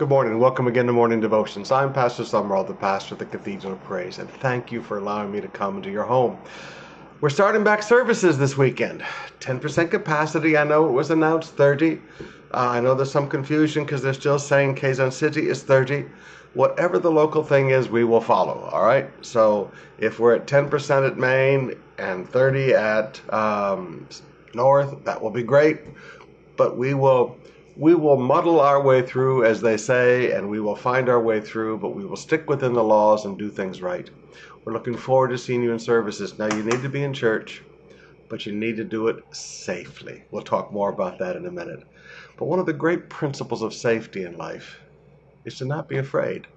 Good morning. Welcome again to Morning Devotions. I'm Pastor Sumrall, the pastor of the Cathedral of Praise, and thank you for allowing me to come into your home. We're starting back services this weekend. 10% capacity. I know it was announced 30. Uh, I know there's some confusion because they're still saying Quezon City is 30. Whatever the local thing is, we will follow. All right. So if we're at 10% at Main and 30 at um, North, that will be great. But we will we will muddle our way through, as they say, and we will find our way through, but we will stick within the laws and do things right. We're looking forward to seeing you in services. Now, you need to be in church, but you need to do it safely. We'll talk more about that in a minute. But one of the great principles of safety in life is to not be afraid.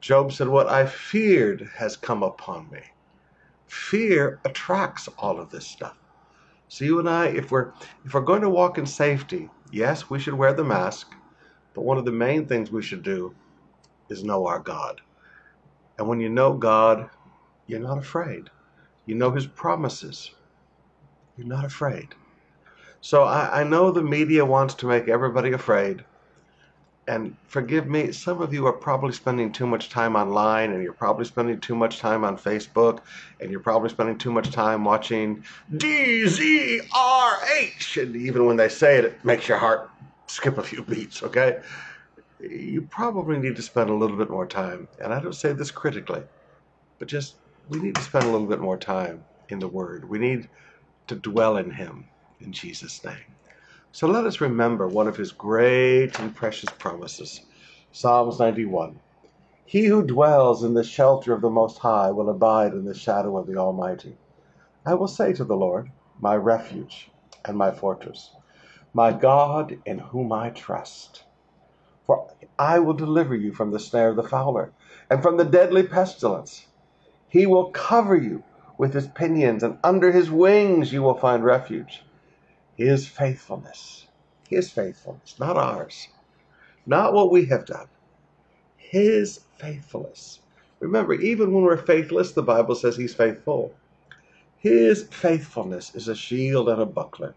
Job said, What I feared has come upon me. Fear attracts all of this stuff. So you and I, if we're if we're going to walk in safety, yes, we should wear the mask, but one of the main things we should do is know our God. And when you know God, you're not afraid. You know His promises. You're not afraid. So I, I know the media wants to make everybody afraid and forgive me, some of you are probably spending too much time online and you're probably spending too much time on Facebook and you're probably spending too much time watching DZRH. And even when they say it, it makes your heart skip a few beats, okay? You probably need to spend a little bit more time. And I don't say this critically, but just we need to spend a little bit more time in the Word. We need to dwell in Him in Jesus' name. So let us remember one of his great and precious promises. Psalms 91. He who dwells in the shelter of the Most High will abide in the shadow of the Almighty. I will say to the Lord, my refuge and my fortress, my God in whom I trust. For I will deliver you from the snare of the fowler and from the deadly pestilence. He will cover you with his pinions, and under his wings you will find refuge. His faithfulness. His faithfulness, not ours. Not what we have done. His faithfulness. Remember, even when we're faithless, the Bible says He's faithful. His faithfulness is a shield and a buckler.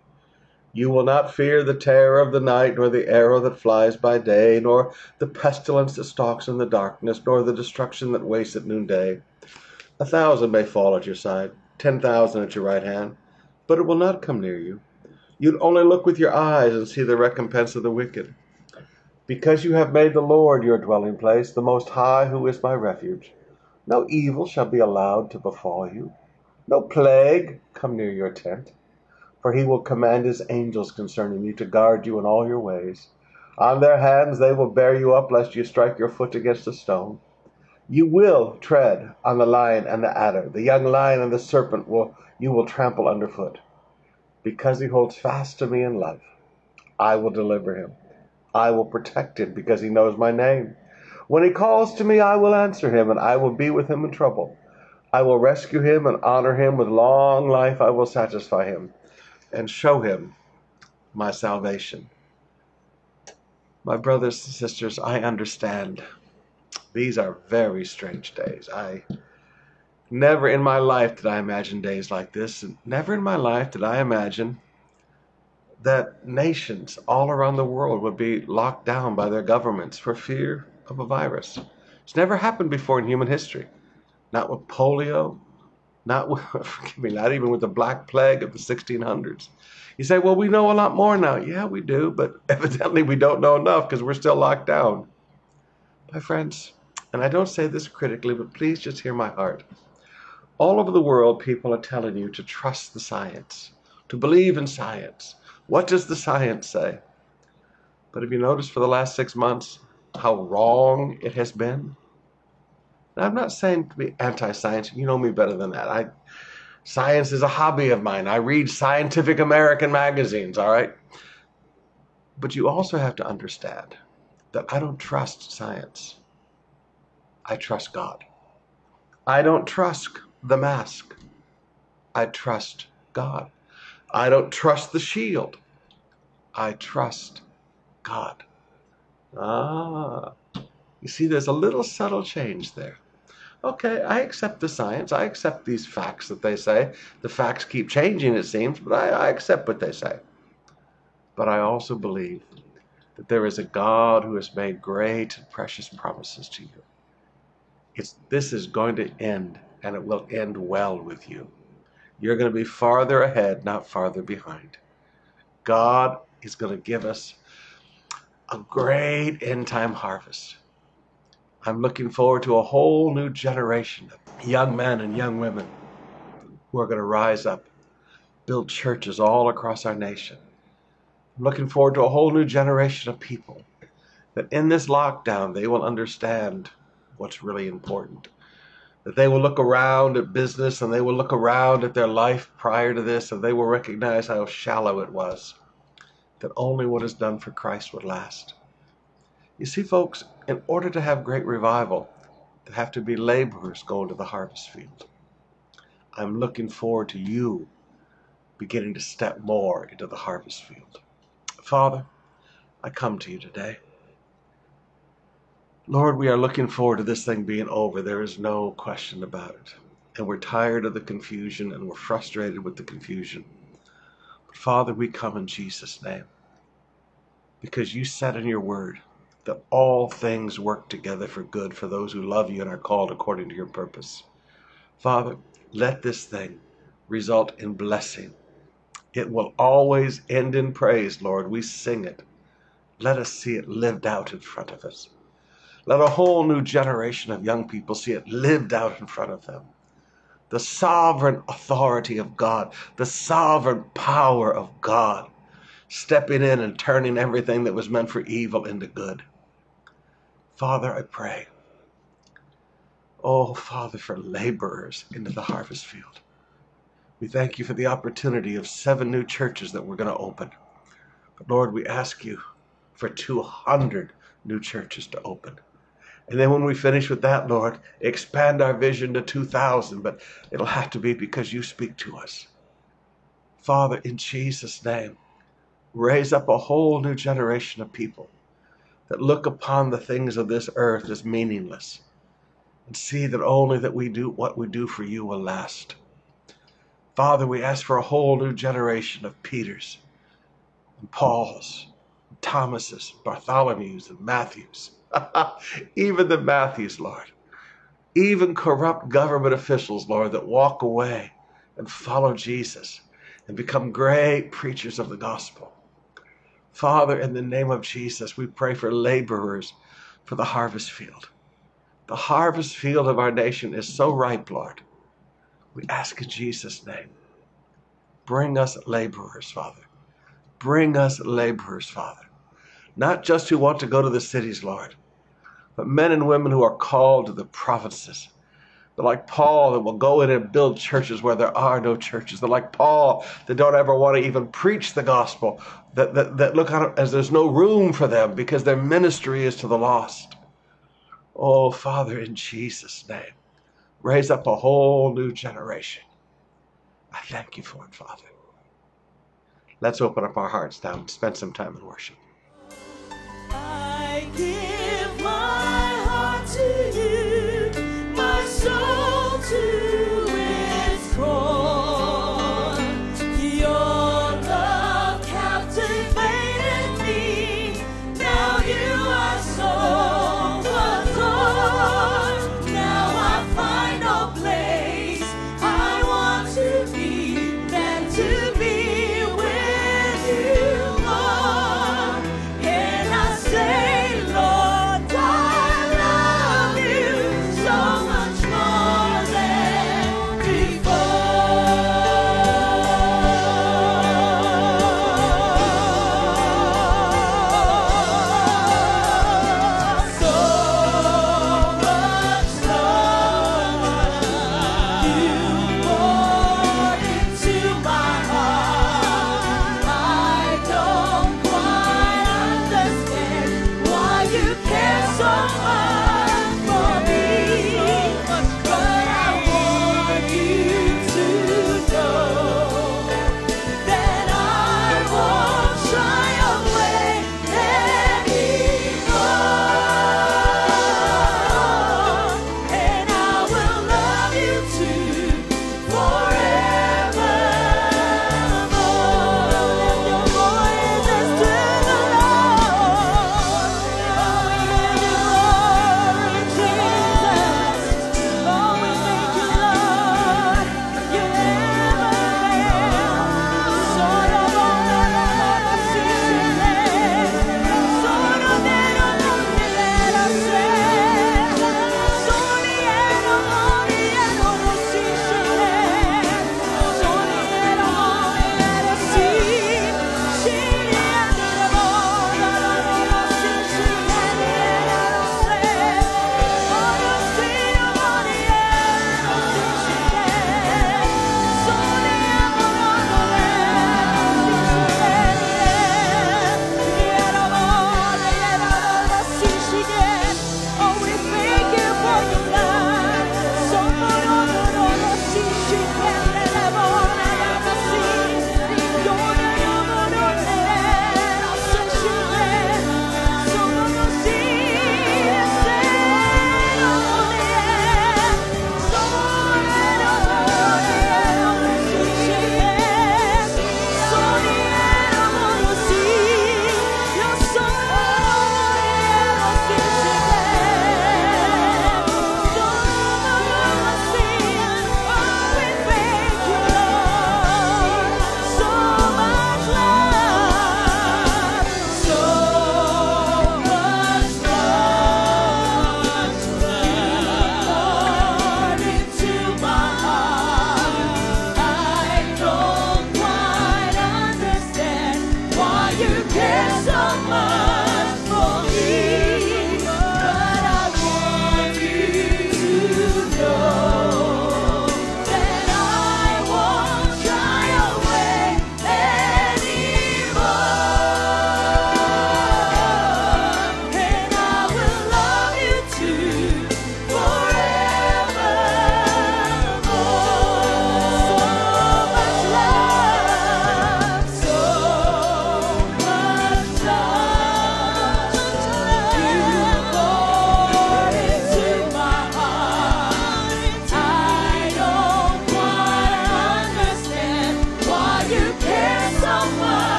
You will not fear the terror of the night, nor the arrow that flies by day, nor the pestilence that stalks in the darkness, nor the destruction that wastes at noonday. A thousand may fall at your side, ten thousand at your right hand, but it will not come near you. You'd only look with your eyes and see the recompense of the wicked. Because you have made the Lord your dwelling place, the Most High, who is my refuge, no evil shall be allowed to befall you, no plague come near your tent. For he will command his angels concerning you to guard you in all your ways. On their hands they will bear you up, lest you strike your foot against a stone. You will tread on the lion and the adder, the young lion and the serpent will you will trample underfoot because he holds fast to me in love. I will deliver him. I will protect him because he knows my name. When he calls to me, I will answer him, and I will be with him in trouble. I will rescue him and honor him with long life. I will satisfy him and show him my salvation. My brothers and sisters, I understand. These are very strange days. I Never in my life did I imagine days like this, and never in my life did I imagine that nations all around the world would be locked down by their governments for fear of a virus. It's never happened before in human history. Not with polio, not with, forgive me, not even with the Black Plague of the 1600s. You say, well, we know a lot more now. Yeah, we do, but evidently we don't know enough because we're still locked down. My friends, and I don't say this critically, but please just hear my heart. All over the world, people are telling you to trust the science, to believe in science. What does the science say? But have you noticed for the last six months how wrong it has been? Now, I'm not saying to be anti-science. You know me better than that. I, science is a hobby of mine. I read Scientific American magazines. All right, but you also have to understand that I don't trust science. I trust God. I don't trust the mask. I trust God. I don't trust the shield. I trust God. Ah, you see, there's a little subtle change there. Okay, I accept the science. I accept these facts that they say. The facts keep changing, it seems, but I, I accept what they say. But I also believe that there is a God who has made great and precious promises to you. It's, this is going to end, and it will end well with you. You're going to be farther ahead, not farther behind. God is going to give us a great end time harvest. I'm looking forward to a whole new generation of young men and young women who are going to rise up, build churches all across our nation. I'm looking forward to a whole new generation of people that in this lockdown they will understand what's really important. They will look around at business and they will look around at their life prior to this and they will recognize how shallow it was. That only what is done for Christ would last. You see, folks, in order to have great revival, there have to be laborers going to the harvest field. I'm looking forward to you beginning to step more into the harvest field. Father, I come to you today. Lord, we are looking forward to this thing being over. There is no question about it. And we're tired of the confusion and we're frustrated with the confusion. But Father, we come in Jesus' name because you said in your word that all things work together for good for those who love you and are called according to your purpose. Father, let this thing result in blessing. It will always end in praise, Lord. We sing it. Let us see it lived out in front of us. Let a whole new generation of young people see it lived out in front of them. The sovereign authority of God, the sovereign power of God, stepping in and turning everything that was meant for evil into good. Father, I pray. Oh, Father, for laborers into the harvest field. We thank you for the opportunity of seven new churches that we're going to open. But Lord, we ask you for 200 new churches to open. And then when we finish with that, Lord, expand our vision to 2,000, but it'll have to be because you speak to us. Father, in Jesus' name, raise up a whole new generation of people that look upon the things of this earth as meaningless and see that only that we do what we do for you will last. Father, we ask for a whole new generation of Peters and Pauls, and Thomases, Bartholomew's, and Matthews even the Matthews, Lord. Even corrupt government officials, Lord, that walk away and follow Jesus and become great preachers of the gospel. Father, in the name of Jesus, we pray for laborers for the harvest field. The harvest field of our nation is so ripe, Lord. We ask in Jesus' name. Bring us laborers, Father. Bring us laborers, Father. Not just who want to go to the cities, Lord, but men and women who are called to the provinces. They're like Paul that will go in and build churches where there are no churches. They're like Paul that don't ever want to even preach the gospel, that, that, that look on it as there's no room for them because their ministry is to the lost. Oh, Father, in Jesus' name, raise up a whole new generation. I thank you for it, Father. Let's open up our hearts now and spend some time in worship.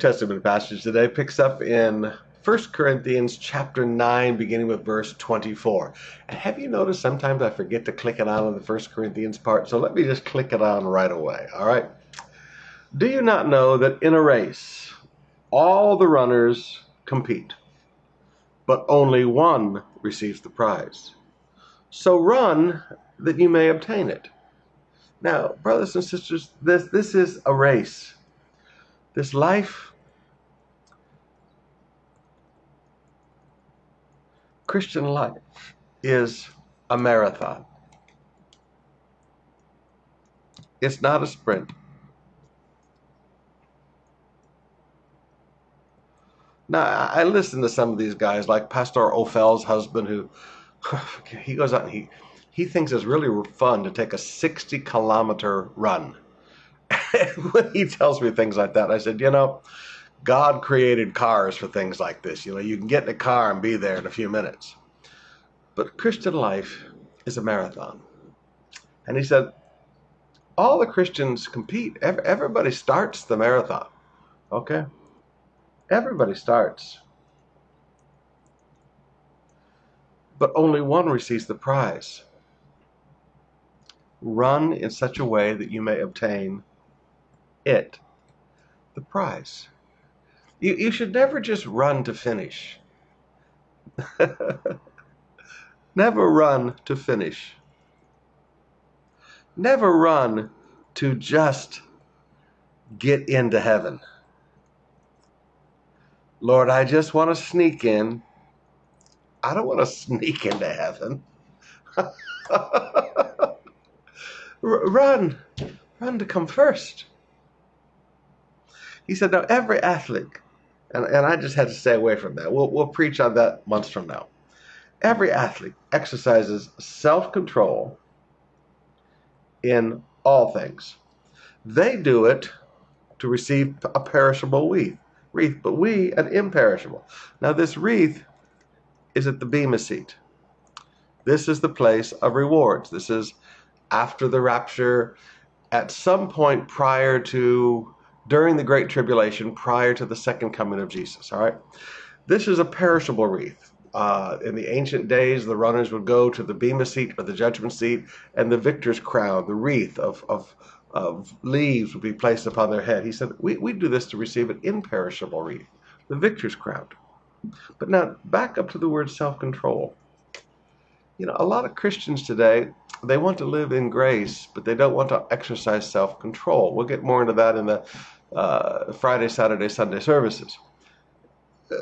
Testament passage today picks up in 1 Corinthians chapter 9, beginning with verse 24. And have you noticed sometimes I forget to click it on in the 1 Corinthians part? So let me just click it on right away, all right? Do you not know that in a race, all the runners compete, but only one receives the prize? So run that you may obtain it. Now, brothers and sisters, this, this is a race. This life, Christian life, is a marathon. It's not a sprint. Now, I listen to some of these guys, like Pastor O'Fell's husband, who he goes out and he he thinks it's really fun to take a 60 kilometer run. when he tells me things like that, I said, you know, God created cars for things like this. You know, you can get in a car and be there in a few minutes. But Christian life is a marathon. And he said, all the Christians compete. Everybody starts the marathon. Okay? Everybody starts. But only one receives the prize. Run in such a way that you may obtain it, the prize. You, you should never just run to finish. never run to finish. Never run to just get into heaven. Lord, I just want to sneak in. I don't want to sneak into heaven. run, run to come first. He said, now every athlete, and, and I just had to stay away from that. We'll, we'll preach on that months from now. Every athlete exercises self control in all things. They do it to receive a perishable wreath, wreath, but we an imperishable. Now, this wreath is at the Bema seat. This is the place of rewards. This is after the rapture, at some point prior to, during the Great Tribulation, prior to the second coming of Jesus. All right? This is a perishable wreath. Uh, in the ancient days, the runners would go to the Bema seat or the judgment seat, and the victor's crown, the wreath of, of, of leaves, would be placed upon their head. He said, we, we do this to receive an imperishable wreath, the victor's crown. But now, back up to the word self control. You know, a lot of Christians today, they want to live in grace, but they don't want to exercise self control. We'll get more into that in the uh, Friday, Saturday, Sunday services.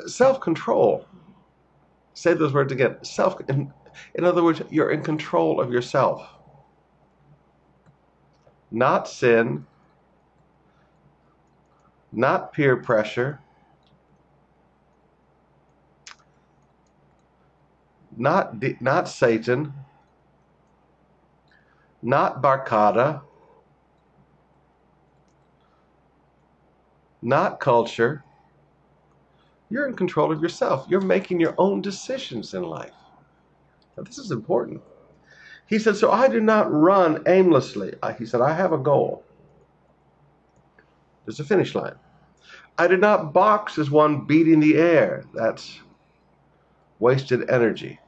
Self control. Say those words again. Self. In, in other words, you're in control of yourself. Not sin, not peer pressure, not, not Satan, not Barkada, not culture. You're in control of yourself. You're making your own decisions in life. Now, this is important. He said, So I do not run aimlessly. Uh, he said, I have a goal. There's a finish line. I did not box as one beating the air. That's wasted energy.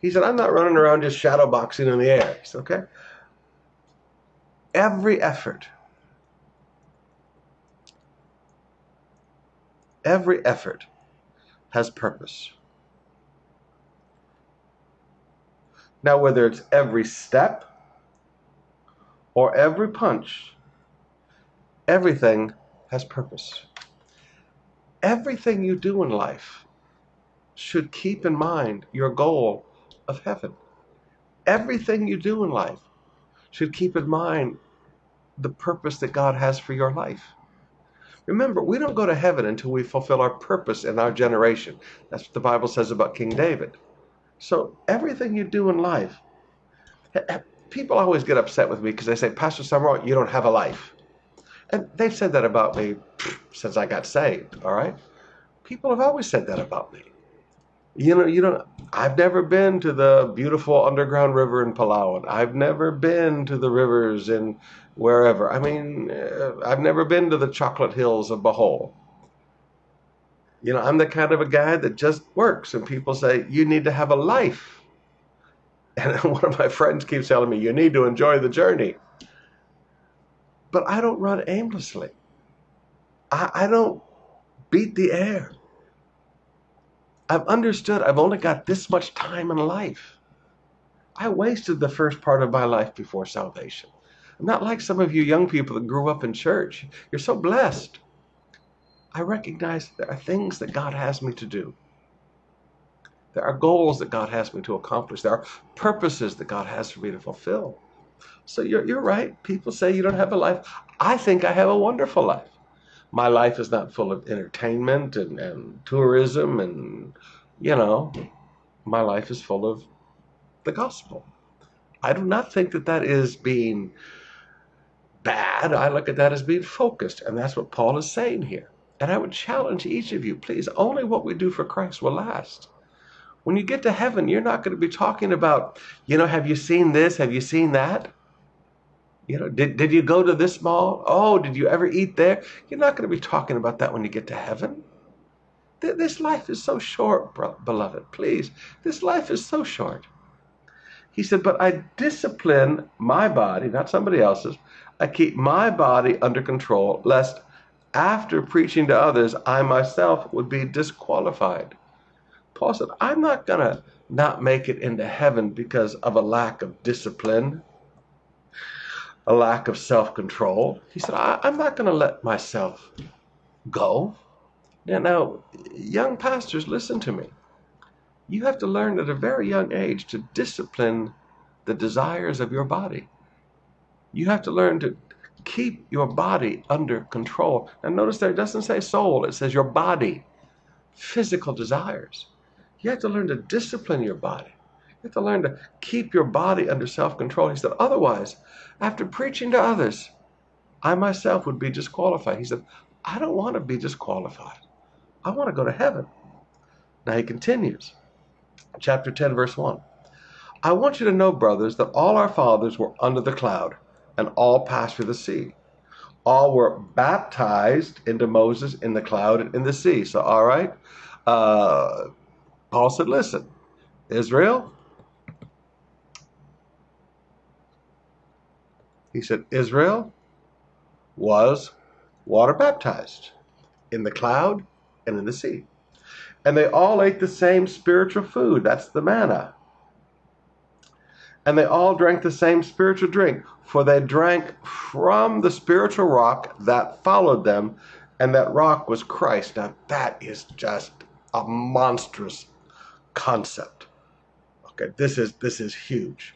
He said, I'm not running around just shadow boxing in the air. He said, okay. Every effort, every effort has purpose. Now, whether it's every step or every punch, everything has purpose. Everything you do in life should keep in mind your goal of heaven. Everything you do in life should keep in mind the purpose that God has for your life. Remember, we don't go to heaven until we fulfill our purpose in our generation. That's what the Bible says about King David. So, everything you do in life, people always get upset with me because they say, Pastor Sumrall, you don't have a life. And they've said that about me since I got saved, all right? People have always said that about me. You know, you know, I've never been to the beautiful underground river in Palawan. I've never been to the rivers in wherever. I mean, uh, I've never been to the chocolate hills of Bohol. You know, I'm the kind of a guy that just works, and people say, you need to have a life. And one of my friends keeps telling me, you need to enjoy the journey. But I don't run aimlessly. I, I don't beat the air. I've understood I've only got this much time in life. I wasted the first part of my life before salvation. I'm not like some of you young people that grew up in church. You're so blessed. I recognize there are things that God has me to do. There are goals that God has me to accomplish. There are purposes that God has for me to fulfill. So you're, you're right. People say you don't have a life. I think I have a wonderful life my life is not full of entertainment and, and tourism and you know my life is full of the gospel. I do not think that that is being bad. I look at that as being focused and that's what paul is saying here. And i would challenge each of you please only what we do for christ will last. When you get to heaven you're not going to be talking about you know have you seen this? Have you seen that you know, did, did you go to this mall? Oh, did you ever eat there? You're not going to be talking about that when you get to heaven. This life is so short, beloved. Please, this life is so short. He said, But I discipline my body, not somebody else's. I keep my body under control, lest after preaching to others, I myself would be disqualified. Paul said, I'm not going to not make it into heaven because of a lack of discipline a lack of self control. He said, I, am not going to let myself go. Now, now, young pastors, listen to me. You have to learn at a very young age to discipline the desires of your body. You have to learn to keep your body under control. Now, notice there it doesn't say soul, it says your body, physical desires. You have to learn to discipline your body. You have to learn to keep your body under self control. He said, otherwise, after preaching to others, I myself would be disqualified. He said, I don't want to be disqualified. I want to go to heaven. Now he continues, chapter 10, verse 1. I want you to know, brothers, that all our fathers were under the cloud, and all passed through the sea. All were baptized into Moses in the cloud and in the sea. So, all right. Uh, Paul said, listen, Israel, He said, Israel was water baptized in the cloud and in the sea. And they all ate the same spiritual food. That's the manna. And they all drank the same spiritual drink, for they drank from the spiritual rock that followed them, and that rock was Christ. Now, that is just a monstrous concept. Okay, this is this is huge.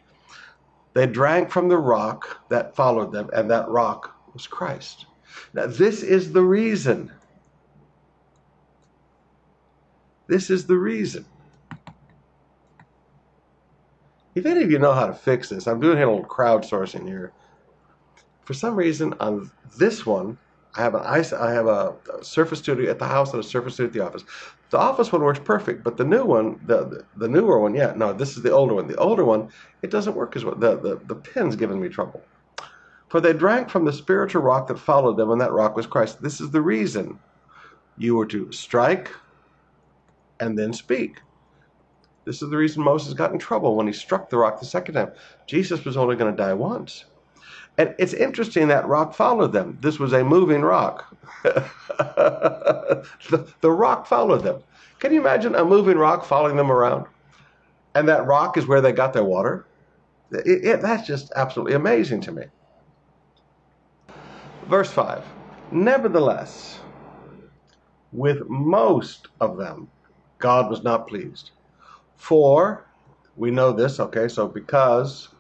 They drank from the rock that followed them, and that rock was Christ. Now, this is the reason. This is the reason. If any of you know how to fix this, I'm doing a little crowdsourcing here. For some reason, on this one, I have an ice. I have a, Surface Studio at the house and a Surface Studio at the office. The office one works perfect, but the new one, the, the, the newer one, yeah, no, this is the older one. The older one, it doesn't work as well. The the the pin's giving me trouble. For they drank from the spiritual rock that followed them, and that rock was Christ. This is the reason you were to strike and then speak. This is the reason Moses got in trouble when he struck the rock the second time. Jesus was only going to die once. And it's interesting that rock followed them. This was a moving rock. the, the rock followed them. Can you imagine a moving rock following them around? And that rock is where they got their water? It, it, that's just absolutely amazing to me. Verse 5 Nevertheless, with most of them, God was not pleased. For, we know this, okay, so because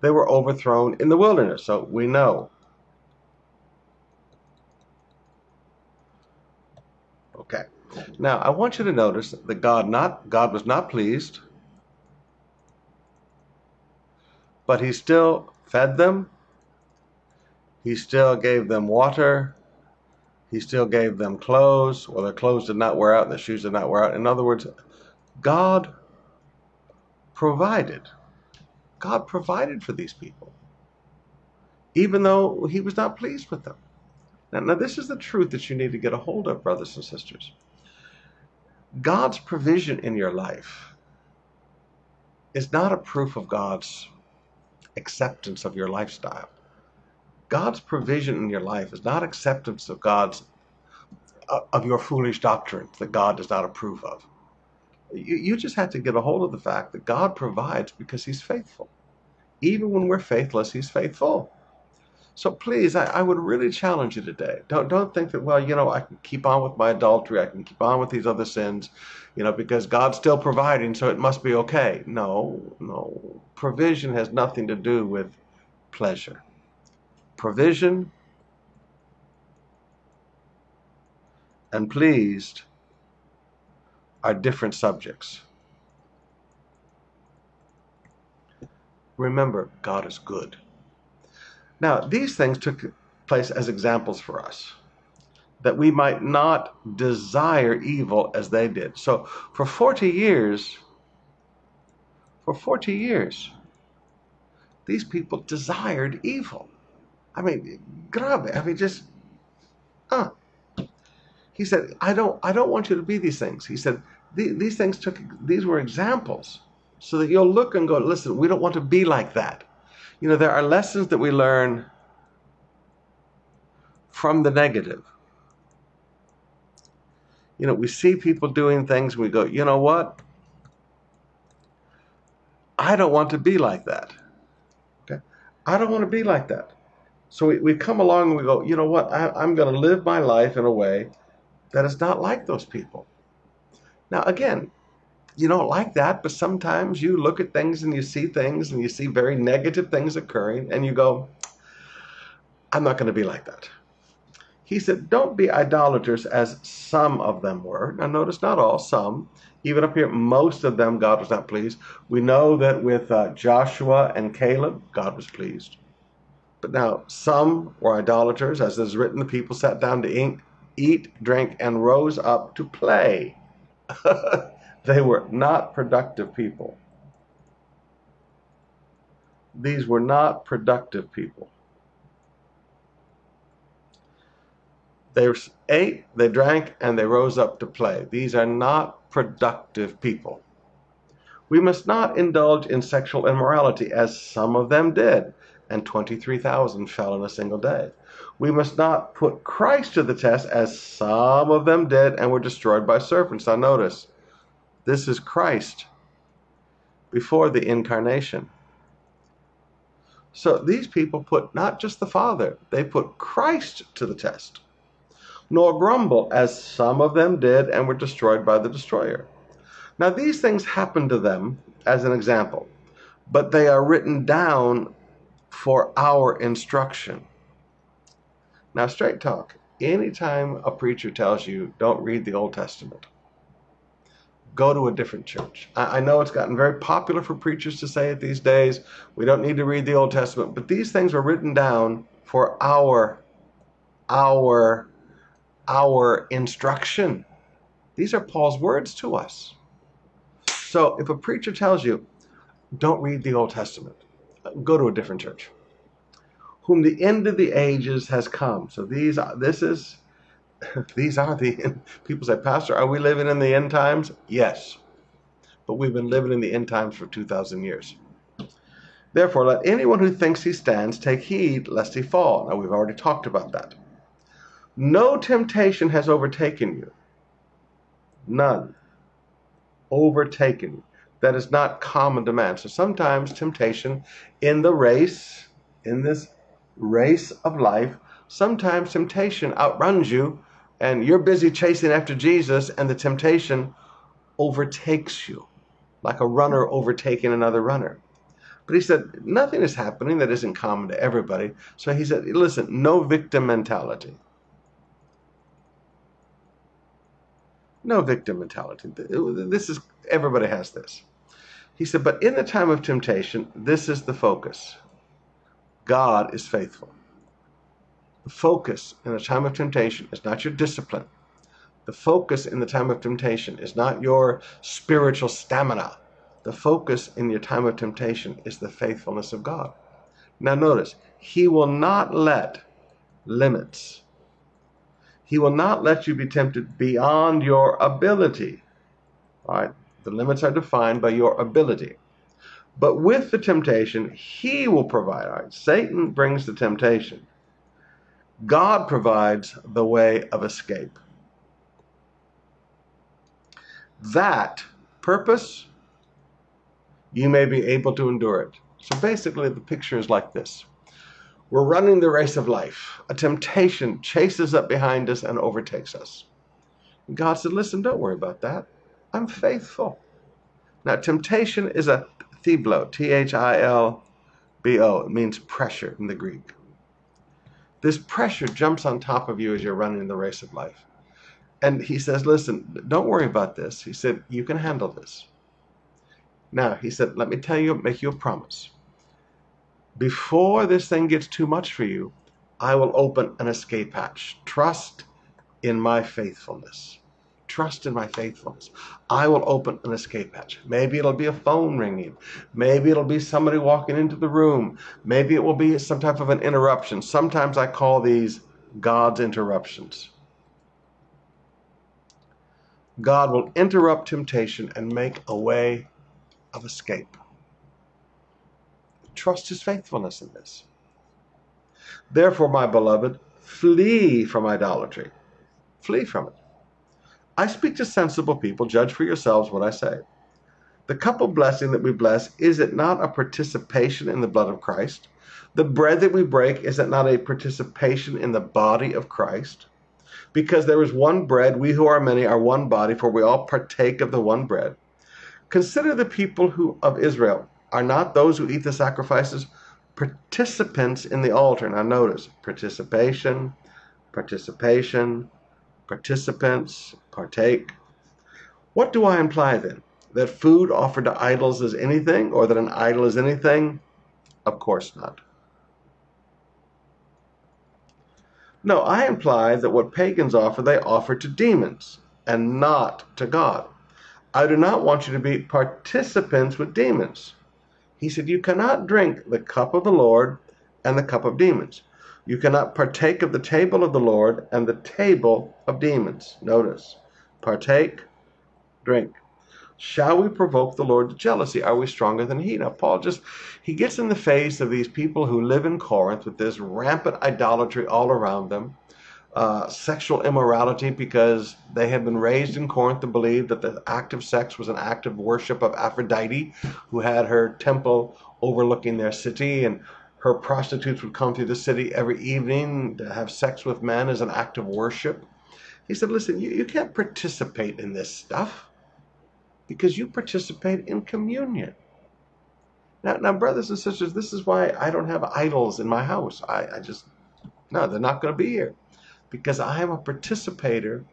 they were overthrown in the wilderness. So we know. Okay. Now I want you to notice that God not God was not pleased, but he still fed them. He still gave them water. He still gave them clothes. Well, their clothes did not wear out their shoes did not wear out. In other words, God provided. God provided for these people, even though He was not pleased with them. Now, now, this is the truth that you need to get a hold of, brothers and sisters. God's provision in your life is not a proof of God's acceptance of your lifestyle. God's provision in your life is not acceptance of God's uh, of your foolish doctrines that God does not approve of. You, you just have to get a hold of the fact that God provides because He's faithful. Even when we're faithless, He's faithful. So please, I, I, would really challenge you today. Don't don't think that well, you know, I can keep on with my adultery, I can keep on with these other sins, you know, because God's still providing, so it must be okay. No, no. Provision has nothing to do with pleasure. Provision and pleased are different subjects. Remember, God is good. Now, these things took place as examples for us that we might not desire evil as they did. So, for 40 years, for 40 years, these people desired evil. I mean, grave. I mean, just, uh. He said, I don't, I don't want you to be these things. He said, these things took, these were examples so that you'll look and go, listen, we don't want to be like that. You know, there are lessons that we learn from the negative. You know, we see people doing things, and we go, you know what? I don't want to be like that. Okay? I don't want to be like that. So we, we come along and we go, you know what? I, I'm going to live my life in a way that is not like those people. Now, again, you don't like that, but sometimes you look at things and you see things and you see very negative things occurring and you go, I'm not going to be like that. He said, Don't be idolaters as some of them were. Now, notice not all, some. Even up here, most of them God was not pleased. We know that with uh, Joshua and Caleb, God was pleased. But now, some were idolaters, as is written, the people sat down to eat, drink, and rose up to play. They were not productive people. These were not productive people. They ate, they drank, and they rose up to play. These are not productive people. We must not indulge in sexual immorality, as some of them did, and 23,000 fell in a single day. We must not put Christ to the test, as some of them did and were destroyed by serpents. Now, notice, this is Christ before the incarnation. So these people put not just the Father, they put Christ to the test. Nor grumble, as some of them did and were destroyed by the destroyer. Now, these things happened to them as an example, but they are written down for our instruction. Now, straight talk anytime a preacher tells you don't read the Old Testament, go to a different church. I, I, know it's gotten very popular for preachers to say it these days. We don't need to read the Old Testament, but these things were written down for our, our, our instruction. These are Paul's words to us. So if a preacher tells you, don't read the Old Testament, go to a different church. Whom the end of the ages has come. So these, this is these are the people say, Pastor, are we living in the end times? Yes. But we've been living in the end times for 2,000 years. Therefore, let anyone who thinks he stands take heed lest he fall. Now, we've already talked about that. No temptation has overtaken you. None. Overtaken. That is not common to man. So sometimes temptation in the race, in this race of life, sometimes temptation outruns you and you're busy chasing after Jesus, and the temptation overtakes you, like a runner overtaking another runner. But he said, nothing is happening that isn't common to everybody. So he said, listen, no victim mentality. No victim mentality. This is, everybody has this. He said, but in the time of temptation, this is the focus God is faithful. The focus in a time of temptation is not your discipline. The focus in the time of temptation is not your spiritual stamina. The focus in your time of temptation is the faithfulness of God. Now, notice, He will not let limits, He will not let you be tempted beyond your ability. All right? The limits are defined by your ability. But with the temptation, He will provide. Right? Satan brings the temptation. God provides the way of escape. That purpose, you may be able to endure it. So basically, the picture is like this We're running the race of life. A temptation chases up behind us and overtakes us. And God said, Listen, don't worry about that. I'm faithful. Now, temptation is a thiblo, T H I L B O. It means pressure in the Greek. This pressure jumps on top of you as you're running the race of life. And he says, Listen, don't worry about this. He said, You can handle this. Now, he said, Let me tell you, make you a promise. Before this thing gets too much for you, I will open an escape hatch. Trust in my faithfulness. Trust in my faithfulness. I will open an escape hatch. Maybe it'll be a phone ringing. Maybe it'll be somebody walking into the room. Maybe it will be some type of an interruption. Sometimes I call these God's interruptions. God will interrupt temptation and make a way of escape. Trust his faithfulness in this. Therefore, my beloved, flee from idolatry. Flee from it. I speak to sensible people. Judge for yourselves what I say. The cup of blessing that we bless, is it not a participation in the blood of Christ? The bread that we break, is it not a participation in the body of Christ? Because there is one bread, we who are many are one body, for we all partake of the one bread. Consider the people who of Israel. Are not those who eat the sacrifices participants in the altar? Now notice participation, participation, participants, partake. What do I imply then? That food offered to idols is anything, or that an idol is anything? Of course not. No, I imply that what pagans offer, they offer to demons and not to God. I do not want you to be participants with demons. He said, You cannot drink the cup of the Lord and the cup of demons. You cannot partake of the table of the Lord and the table of demons. Notice, partake, drink. Shall we provoke the Lord to jealousy? Are we stronger than He? Now, Paul just, he gets in the face of these people who live in Corinth with this rampant idolatry all around them, uh, sexual immorality because they had been raised in Corinth to believe that the act of sex was an act of worship of Aphrodite, who had her temple overlooking their city, and her prostitutes would come through the city every evening to have sex with men as an act of worship. He said, Listen, you, you can't participate in this stuff because you participate in communion. Now, now, brothers and sisters, this is why I don't have idols in my house. I, I just, no, they're not going to be here because I am a participator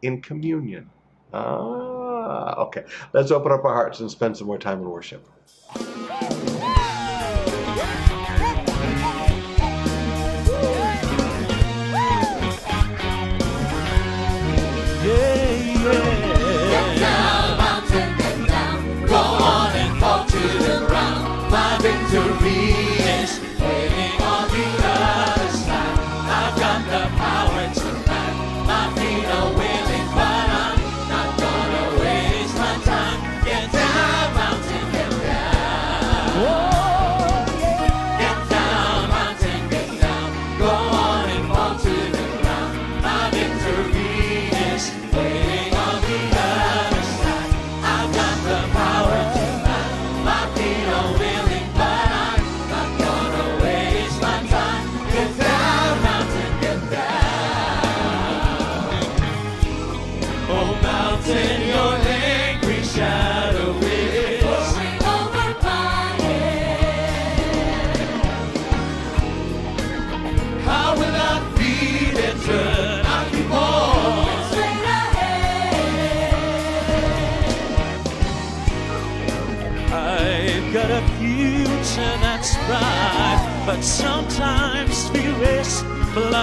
in communion. Ah, okay. Let's open up our hearts and spend some more time in worship.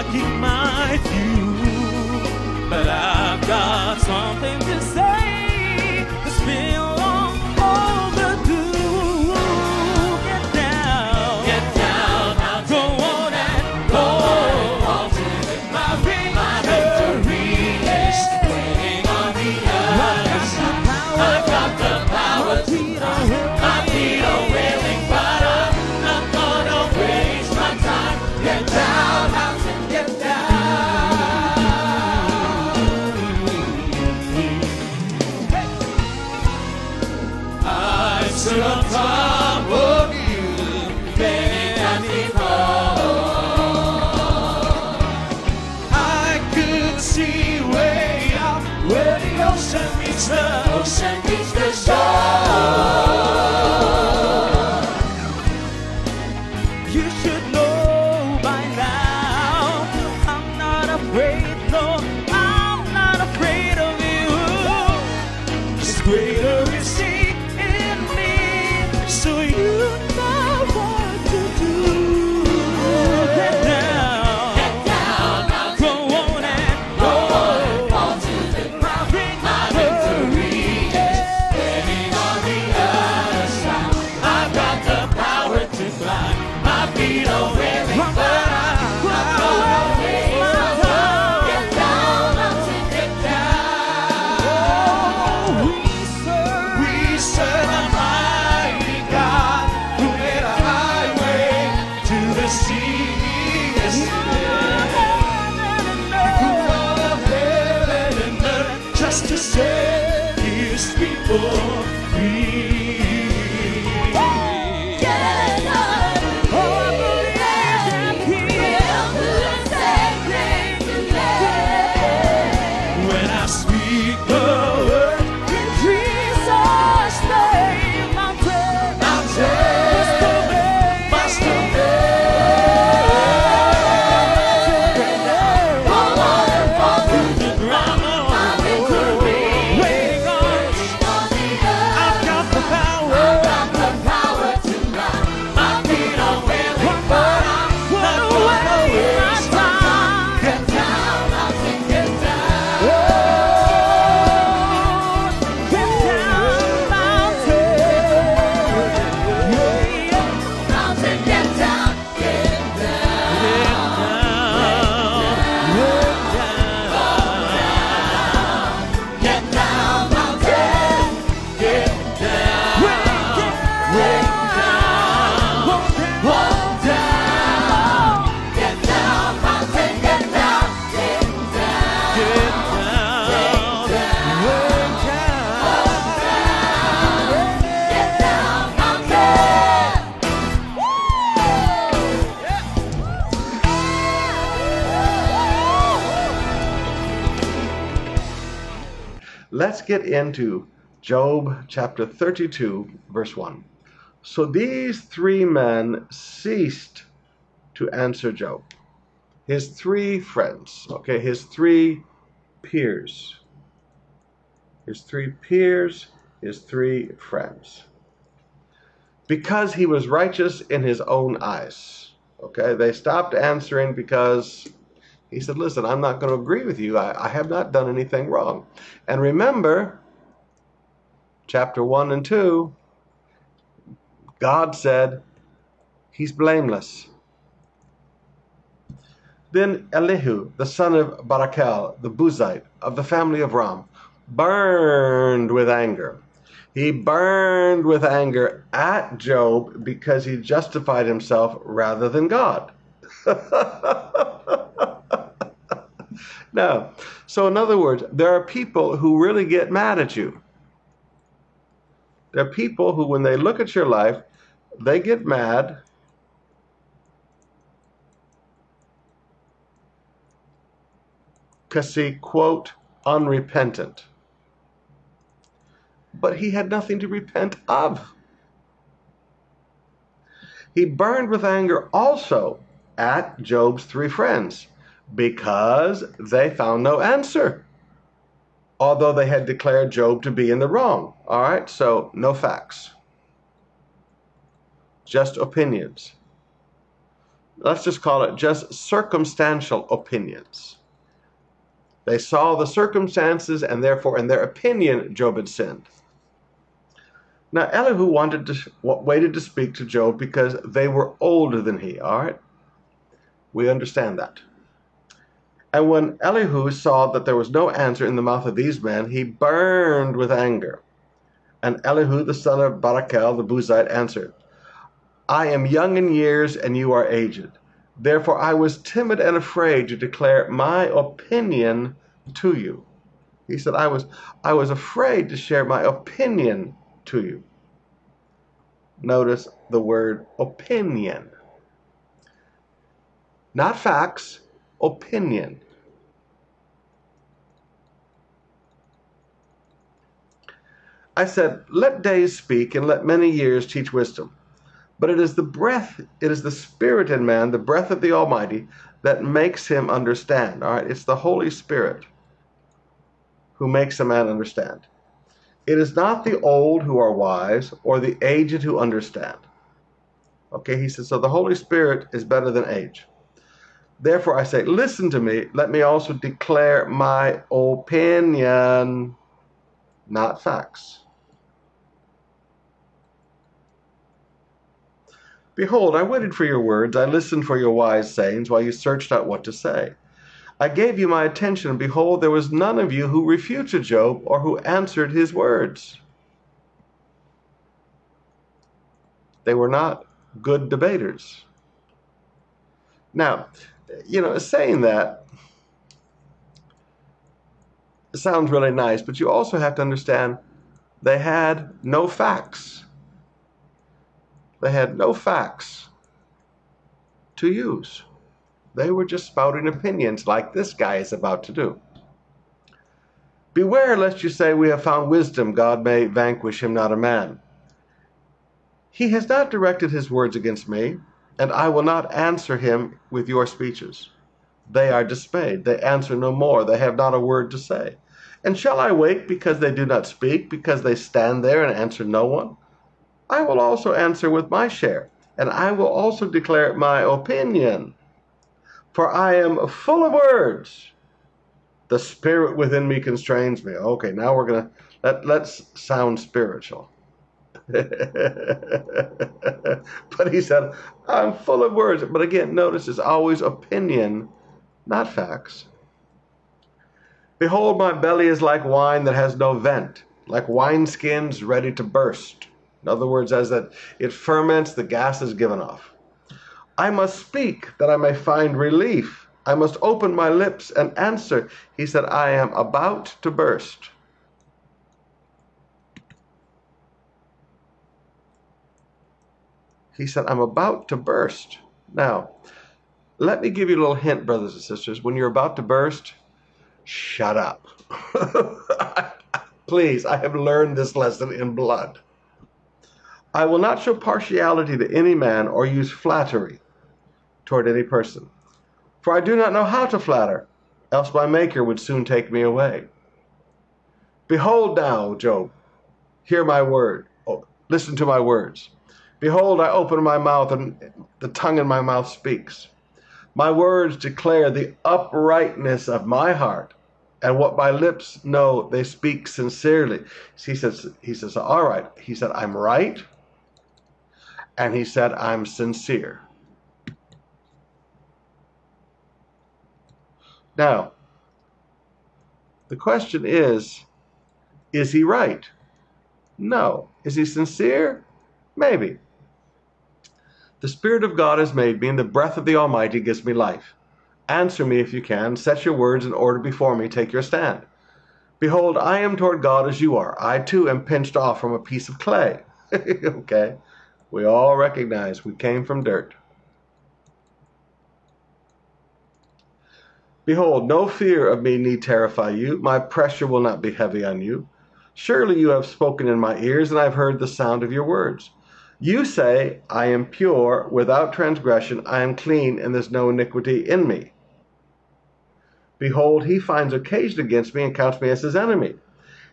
Sometimes fear for let's get into Job chapter 32, verse 1. So these three men ceased to answer Job. His three friends, okay, his three peers. His three peers, his three friends. Because he was righteous in his own eyes. Okay, they stopped answering because he said, Listen, I'm not going to agree with you. I, I have not done anything wrong. And remember, chapter 1 and 2, God said, He's blameless. Then Elihu, the son of Barachel, the Buzite, of the family of Ram, burned with anger. He burned with anger at Job because he justified himself rather than God. No. So, in other words, there are people who really get mad at you. There are people who, when they look at your life, they get mad. Because he, quote, unrepentant. But he had nothing to repent of. He burned with anger also at Job's three friends because they found no answer, although they had declared Job to be in the wrong. All right, so no facts, just opinions. Let's just call it just circumstantial opinions. They saw the circumstances, and therefore, in their opinion, Job had sinned. Now, Elihu wanted to, waited to speak to Job because they were older than he, all right? We understand that. And when Elihu saw that there was no answer in the mouth of these men, he burned with anger. And Elihu, the son of Barachel, the Buzite, answered, I am young in years, and you are aged. Therefore I was timid and afraid to declare my opinion to you. He said, I was, I was afraid to share my opinion to you. Notice the word opinion. Not facts, opinion. I said, Let days speak and let many years teach wisdom. But it is the breath, it is the spirit in man, the breath of the Almighty, that makes him understand. All right, it's the Holy Spirit who makes a man understand. It is not the old who are wise or the aged who understand. Okay, he says, so the Holy Spirit is better than age. Therefore, I say, listen to me. Let me also declare my opinion, not facts. Behold, I waited for your words, I listened for your wise sayings, while you searched out what to say. I gave you my attention, and behold, there was none of you who refuted Job or who answered his words. They were not good debaters. Now, you know, saying that sounds really nice, but you also have to understand they had no facts. They had no facts to use. They were just spouting opinions like this guy is about to do. Beware lest you say, We have found wisdom, God may vanquish him, not a man. He has not directed his words against me, and I will not answer him with your speeches. They are dismayed, they answer no more, they have not a word to say. And shall I wake because they do not speak, because they stand there and answer no one? I will also answer with my share, and I will also declare my opinion. For I am full of words. The spirit within me constrains me. Okay, now we're gonna let let's sound spiritual. but he said, I'm full of words. But again, notice it's always opinion, not facts. Behold, my belly is like wine that has no vent, like wineskins ready to burst. In other words, as that it ferments, the gas is given off. I must speak that I may find relief. I must open my lips and answer. He said, I am about to burst. He said, I'm about to burst. Now, let me give you a little hint, brothers and sisters. When you're about to burst, shut up. Please, I have learned this lesson in blood. I will not show partiality to any man or use flattery toward any person. For I do not know how to flatter, else my Maker would soon take me away. Behold now, Job, hear my word. Oh, listen to my words. Behold, I open my mouth, and the tongue in my mouth speaks. My words declare the uprightness of my heart, and what my lips know, they speak sincerely. He says, he says, all right. He said, I'm right and he said, I'm sincere. Now, the question is is he right? No. Is he sincere? Maybe. The Spirit of God has made me, and the breath of the Almighty gives me life. Answer me if you can. Set your words in order before me. Take your stand. Behold, I am toward God as you are. I too am pinched off from a piece of clay. okay. We all recognize we came from dirt. Behold, no fear of me need terrify you. My pressure will not be heavy on you. Surely you have spoken in my ears, and I have heard the sound of your words. You say, I am pure, without transgression, I am clean, and there's no iniquity in me. Behold, he finds occasion against me and counts me as his enemy.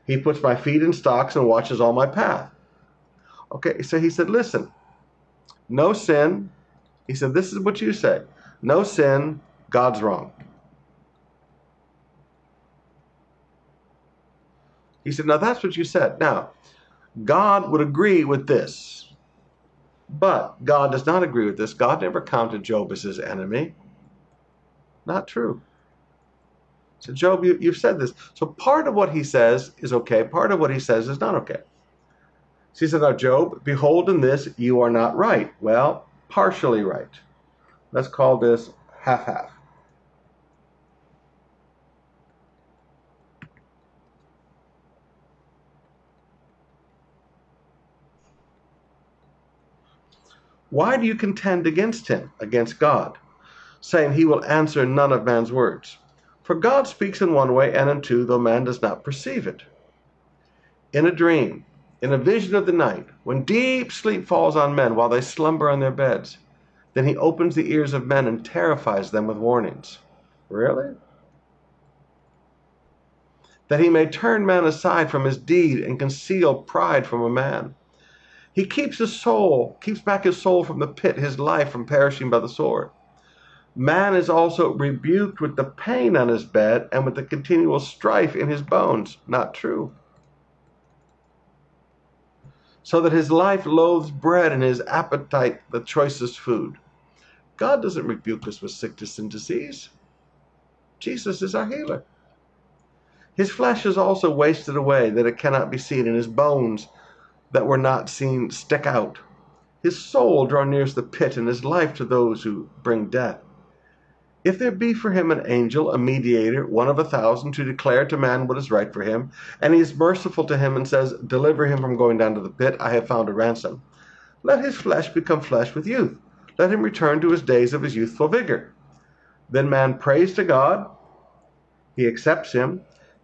He puts my feet in stocks and watches all my path. Okay, so he said, listen, no sin. He said, this is what you say. No sin, God's wrong. He said, Now that's what you said. Now, God would agree with this. But God does not agree with this. God never counted Job as his enemy. Not true. So, Job, you, you've said this. So, part of what he says is okay, part of what he says is not okay. So he said, Now, Job, behold, in this you are not right. Well, partially right. Let's call this half half. Why do you contend against him, against God, saying he will answer none of man's words? For God speaks in one way and in two, though man does not perceive it. In a dream, in a vision of the night, when deep sleep falls on men while they slumber on their beds, then he opens the ears of men and terrifies them with warnings. Really? That he may turn man aside from his deed and conceal pride from a man. He keeps his soul, keeps back his soul from the pit, his life from perishing by the sword. Man is also rebuked with the pain on his bed and with the continual strife in his bones. Not true. So that his life loathes bread and his appetite the choicest food. God doesn't rebuke us with sickness and disease. Jesus is our healer. His flesh is also wasted away that it cannot be seen, and his bones that were not seen stick out. His soul draw nears the pit, and his life to those who bring death. If there be for him an angel, a mediator, one of a thousand, to declare to man what is right for him, and he is merciful to him and says, Deliver him from going down to the pit, I have found a ransom. Let his flesh become flesh with youth. Let him return to his days of his youthful vigor. Then man prays to God, he accepts him,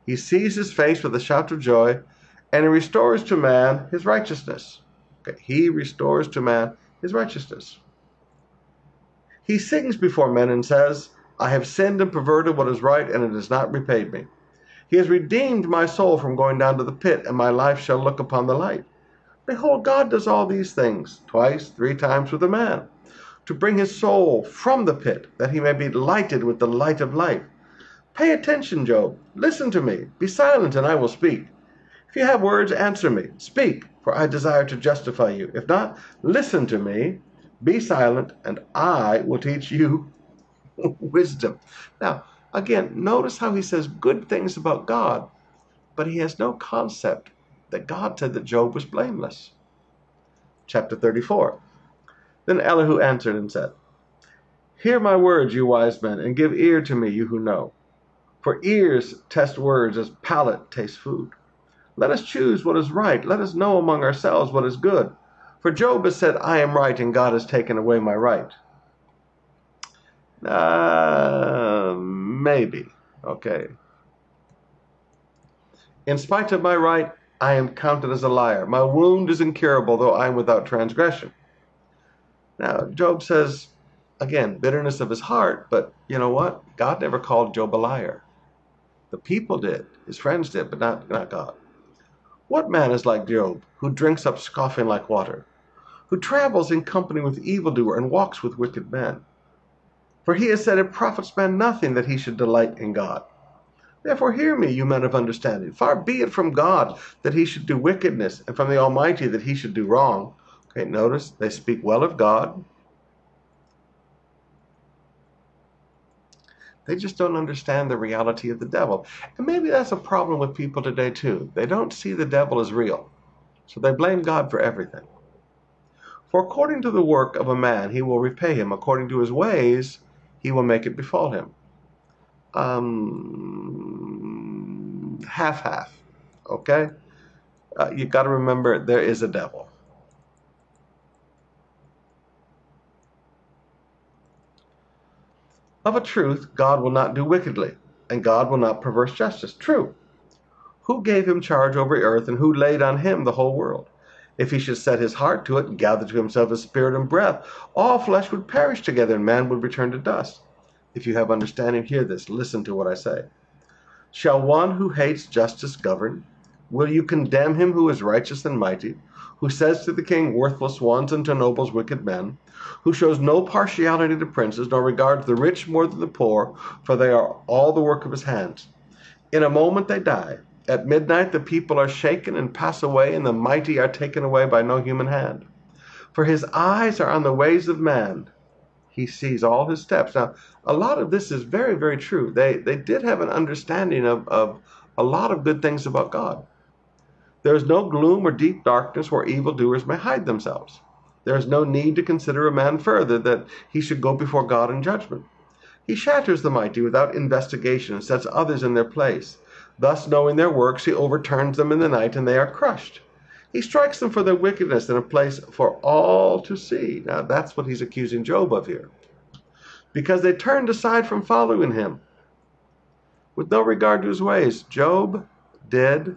he sees his face with a shout of joy, and he restores to man his righteousness. Okay, he restores to man his righteousness. He sings before men and says, I have sinned and perverted what is right, and it has not repaid me. He has redeemed my soul from going down to the pit, and my life shall look upon the light. Behold, God does all these things, twice, three times with a man, to bring his soul from the pit, that he may be lighted with the light of life. Pay attention, Job. Listen to me. Be silent, and I will speak. If you have words, answer me. Speak, for I desire to justify you. If not, listen to me. Be silent, and I will teach you wisdom. Now, again, notice how he says good things about God, but he has no concept that God said that Job was blameless. Chapter 34. Then Elihu answered and said, Hear my words, you wise men, and give ear to me, you who know. For ears test words as palate tastes food. Let us choose what is right. Let us know among ourselves what is good. For Job has said, I am right, and God has taken away my right. Uh, maybe. Okay. In spite of my right, I am counted as a liar. My wound is incurable, though I am without transgression. Now, Job says, again, bitterness of his heart, but you know what? God never called Job a liar. The people did, his friends did, but not, not God. What man is like Job, who drinks up scoffing like water, who travels in company with evildoer and walks with wicked men? For he has said, It profits man nothing that he should delight in God. Therefore, hear me, you men of understanding. Far be it from God that he should do wickedness, and from the Almighty that he should do wrong. Okay, notice they speak well of God, They just don't understand the reality of the devil. And maybe that's a problem with people today, too. They don't see the devil as real. So they blame God for everything. For according to the work of a man, he will repay him. According to his ways, he will make it befall him. Um, half half. Okay? Uh, you've got to remember there is a devil. Of a truth, God will not do wickedly, and God will not perverse justice. True. Who gave him charge over earth, and who laid on him the whole world? If he should set his heart to it, and gather to himself his spirit and breath, all flesh would perish together, and man would return to dust. If you have understanding, hear this. Listen to what I say. Shall one who hates justice govern? Will you condemn him who is righteous and mighty, who says to the king, Worthless ones, and to nobles, wicked men? who shows no partiality to princes, nor regards the rich more than the poor, for they are all the work of his hands. In a moment they die, At midnight the people are shaken and pass away, and the mighty are taken away by no human hand. For his eyes are on the ways of man. He sees all his steps. Now, a lot of this is very, very true. They they did have an understanding of, of a lot of good things about God. There is no gloom or deep darkness where evildoers may hide themselves. There is no need to consider a man further that he should go before God in judgment. He shatters the mighty without investigation and sets others in their place. Thus, knowing their works, he overturns them in the night and they are crushed. He strikes them for their wickedness in a place for all to see. Now, that's what he's accusing Job of here. Because they turned aside from following him with no regard to his ways. Job did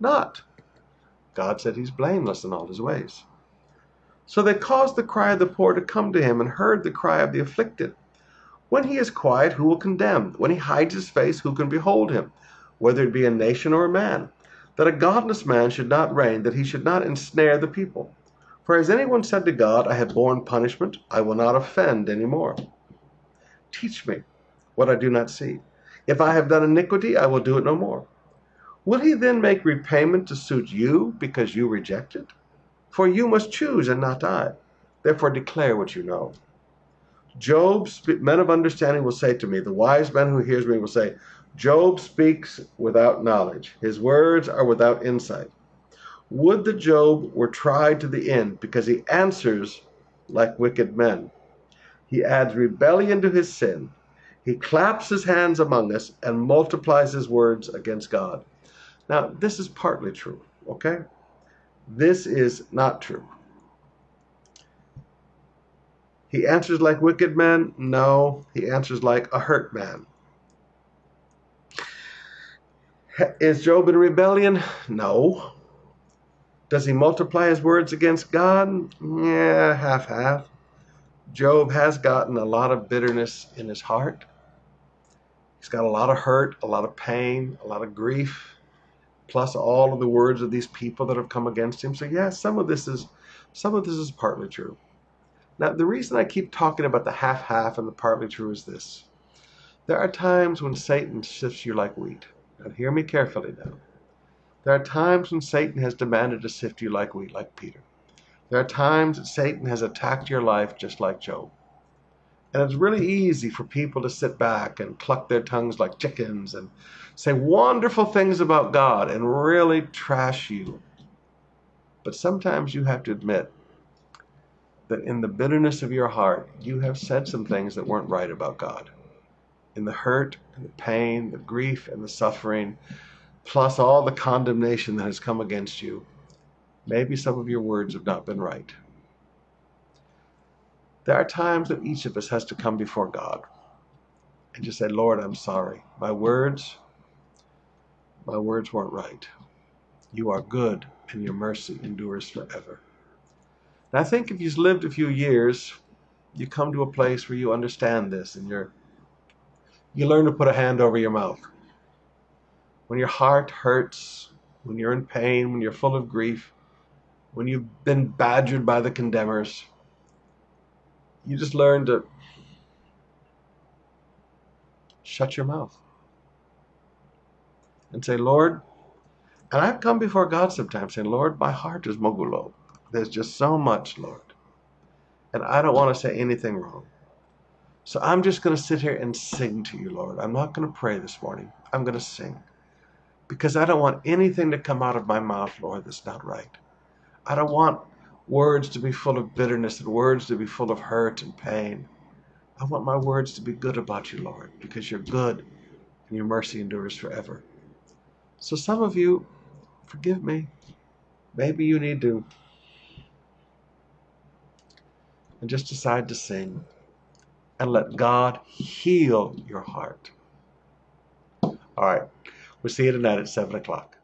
not. God said he's blameless in all his ways. So they caused the cry of the poor to come to him and heard the cry of the afflicted. When he is quiet, who will condemn? When he hides his face, who can behold him? whether it be a nation or a man, that a godless man should not reign, that he should not ensnare the people. For has anyone said to God, I have borne punishment, I will not offend any more? Teach me what I do not see. If I have done iniquity, I will do it no more. Will he then make repayment to suit you because you reject it? For you must choose and not I. Therefore declare what you know. Job's men of understanding will say to me, the wise man who hears me will say, Job speaks without knowledge. His words are without insight. Would that Job were tried to the end, because he answers like wicked men. He adds rebellion to his sin. He claps his hands among us and multiplies his words against God. Now, this is partly true, okay? This is not true. He answers like wicked men? No, he answers like a hurt man. Is Job in rebellion? No. Does he multiply his words against God? Yeah, half half. Job has gotten a lot of bitterness in his heart. He's got a lot of hurt, a lot of pain, a lot of grief, plus all of the words of these people that have come against him. So yeah, some of this is some of this is partly true. Now, the reason I keep talking about the half half and the partly true is this. There are times when Satan sifts you like wheat. Now hear me carefully now. There are times when Satan has demanded to sift you like wheat, like Peter. There are times that Satan has attacked your life just like Job. And it's really easy for people to sit back and cluck their tongues like chickens and say wonderful things about God and really trash you. But sometimes you have to admit that in the bitterness of your heart, you have said some things that weren't right about God in the hurt and the pain, the grief and the suffering, plus all the condemnation that has come against you, maybe some of your words have not been right. There are times that each of us has to come before God and just say, Lord, I'm sorry. My words, my words weren't right. You are good and your mercy endures forever. And I think if you've lived a few years, you come to a place where you understand this and you're you learn to put a hand over your mouth. When your heart hurts, when you're in pain, when you're full of grief, when you've been badgered by the condemners, you just learn to shut your mouth and say, Lord, and I've come before God sometimes saying, Lord, my heart is mogulo. There's just so much, Lord. And I don't want to say anything wrong. So I'm just going to sit here and sing to you, Lord. I'm not going to pray this morning. I'm going to sing. Because I don't want anything to come out of my mouth, Lord, that's not right. I don't want words to be full of bitterness and words to be full of hurt and pain. I want my words to be good about you, Lord, because you're good and your mercy endures forever. So some of you, forgive me. Maybe you need to and just decide to sing and let God heal your heart. All right. We'll see you tonight at 7 o'clock.